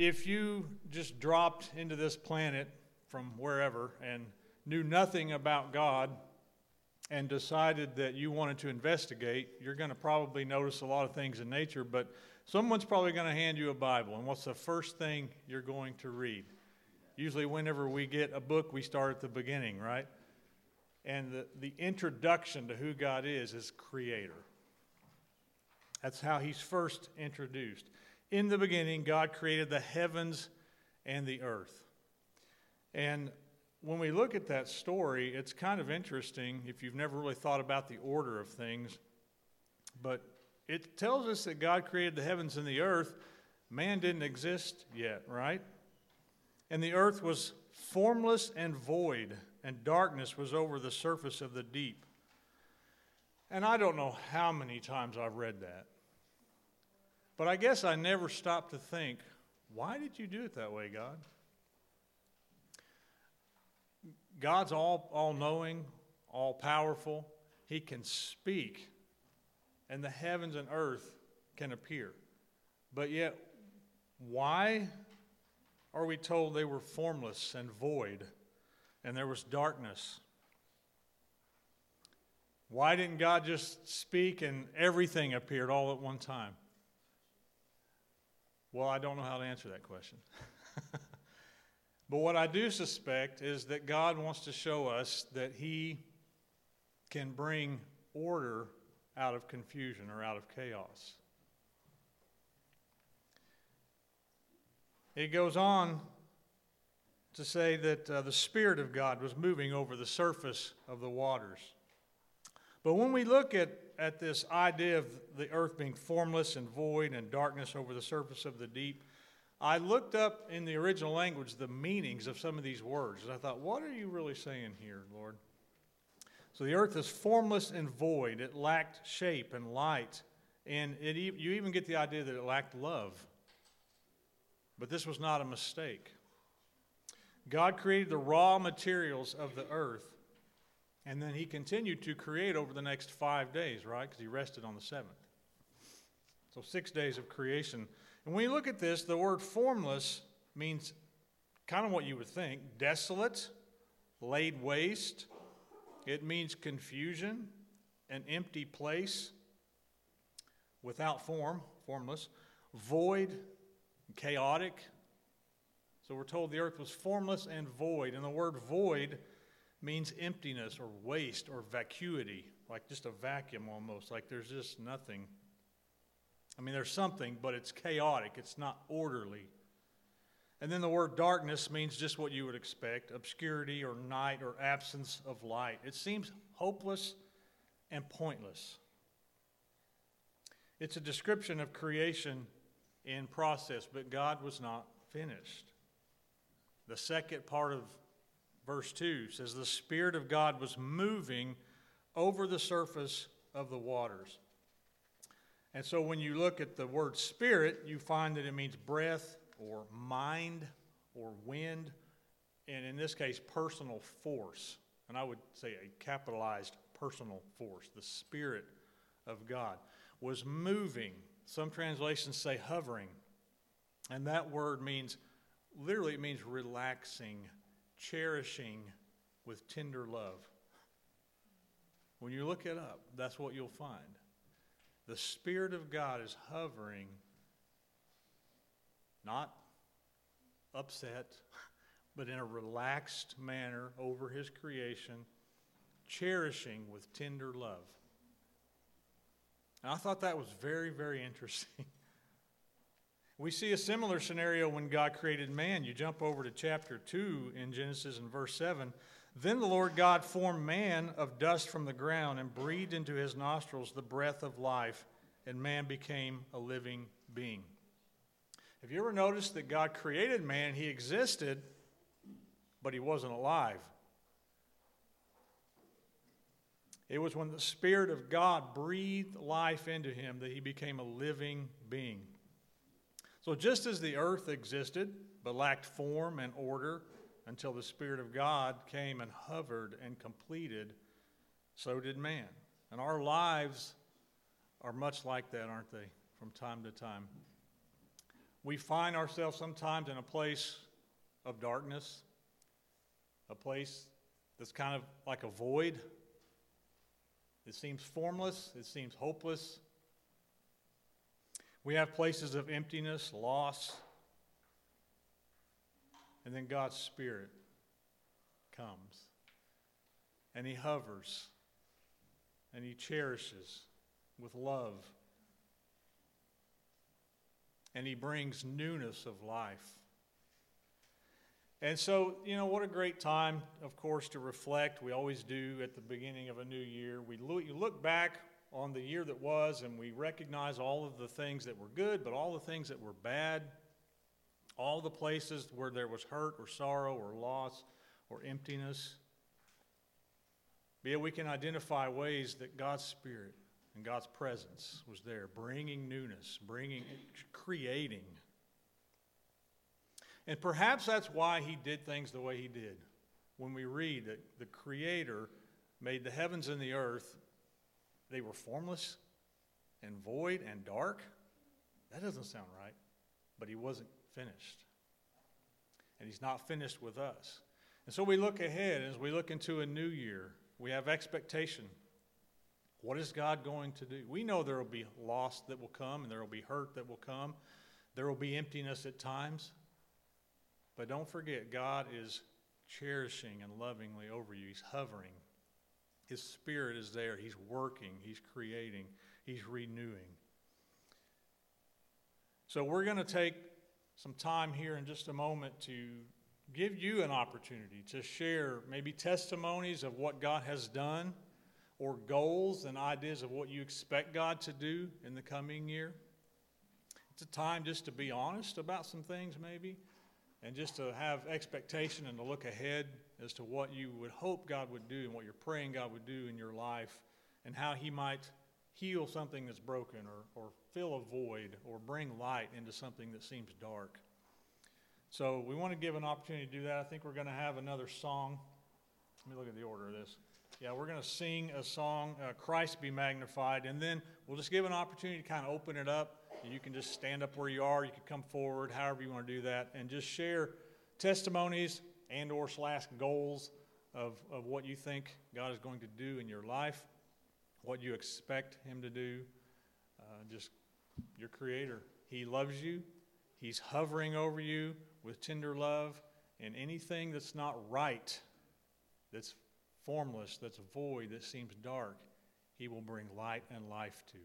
if you just dropped into this planet from wherever and knew nothing about God and decided that you wanted to investigate, you're going to probably notice a lot of things in nature, but someone's probably going to hand you a Bible. And what's the first thing you're going to read? Usually, whenever we get a book, we start at the beginning, right? And the, the introduction to who God is is creator. That's how he's first introduced. In the beginning, God created the heavens and the earth. And when we look at that story, it's kind of interesting if you've never really thought about the order of things. But it tells us that God created the heavens and the earth. Man didn't exist yet, right? And the earth was formless and void, and darkness was over the surface of the deep. And I don't know how many times I've read that. But I guess I never stopped to think, why did you do it that way, God? God's all, all knowing, all powerful. He can speak, and the heavens and earth can appear. But yet, why are we told they were formless and void, and there was darkness? Why didn't God just speak and everything appeared all at one time? Well, I don't know how to answer that question. But what I do suspect is that God wants to show us that He can bring order out of confusion or out of chaos. It goes on to say that uh, the Spirit of God was moving over the surface of the waters. But when we look at, at this idea of the earth being formless and void and darkness over the surface of the deep, I looked up in the original language the meanings of some of these words. And I thought, what are you really saying here, Lord? So the earth is formless and void. It lacked shape and light. And it, you even get the idea that it lacked love. But this was not a mistake. God created the raw materials of the earth. And then he continued to create over the next five days, right? Because he rested on the seventh. So six days of creation. And when you look at this, the word formless means kind of what you would think desolate, laid waste. It means confusion, an empty place, without form, formless, void, chaotic. So we're told the earth was formless and void. And the word void means emptiness or waste or vacuity, like just a vacuum almost, like there's just nothing. I mean, there's something, but it's chaotic, it's not orderly. And then the word darkness means just what you would expect obscurity or night or absence of light. It seems hopeless and pointless. It's a description of creation in process, but God was not finished. The second part of verse 2 says, The Spirit of God was moving over the surface of the waters. And so when you look at the word spirit, you find that it means breath or mind or wind, and in this case, personal force. And I would say a capitalized personal force. The Spirit of God was moving. Some translations say hovering. And that word means, literally, it means relaxing, cherishing with tender love. When you look it up, that's what you'll find the Spirit of God is hovering, not upset, but in a relaxed manner over his creation, cherishing with tender love. And I thought that was very, very interesting. we see a similar scenario when God created man. You jump over to chapter 2 in Genesis and verse 7. Then the Lord God formed man of dust from the ground and breathed into his nostrils the breath of life, and man became a living being. Have you ever noticed that God created man? He existed, but he wasn't alive. It was when the Spirit of God breathed life into him that he became a living being. So, just as the earth existed but lacked form and order, until the Spirit of God came and hovered and completed, so did man. And our lives are much like that, aren't they, from time to time? We find ourselves sometimes in a place of darkness, a place that's kind of like a void. It seems formless, it seems hopeless. We have places of emptiness, loss, and then God's Spirit comes and He hovers and He cherishes with love and He brings newness of life. And so, you know, what a great time, of course, to reflect. We always do at the beginning of a new year. We look, you look back on the year that was, and we recognize all of the things that were good, but all the things that were bad, all the places where there was hurt or sorrow or loss or emptiness. Be it we can identify ways that God's Spirit and God's presence was there, bringing newness, bringing, creating and perhaps that's why he did things the way he did. When we read that the Creator made the heavens and the earth, they were formless and void and dark. That doesn't sound right. But he wasn't finished. And he's not finished with us. And so we look ahead as we look into a new year. We have expectation. What is God going to do? We know there will be loss that will come and there will be hurt that will come. There will be emptiness at times. But don't forget, God is cherishing and lovingly over you. He's hovering. His Spirit is there. He's working. He's creating. He's renewing. So we're going to take some time here in just a moment to give you an opportunity to share maybe testimonies of what God has done or goals and ideas of what you expect God to do in the coming year. It's a time just to be honest about some things, maybe and just to have expectation and to look ahead as to what you would hope God would do and what you're praying God would do in your life and how He might heal something that's broken or, or fill a void or bring light into something that seems dark. So we want to give an opportunity to do that. I think we're going to have another song. Let me look at the order of this. Yeah, we're going to sing a song, uh, Christ Be Magnified, and then we'll just give an opportunity to kind of open it up and you can just stand up where you are. You can come forward, however you want to do that, and just share testimonies and or slash goals of, of what you think God is going to do in your life, what you expect Him to do. Uh, just your Creator. He loves you. He's hovering over you with tender love, and anything that's not right, that's formless, that's void, that seems dark, He will bring light and life to.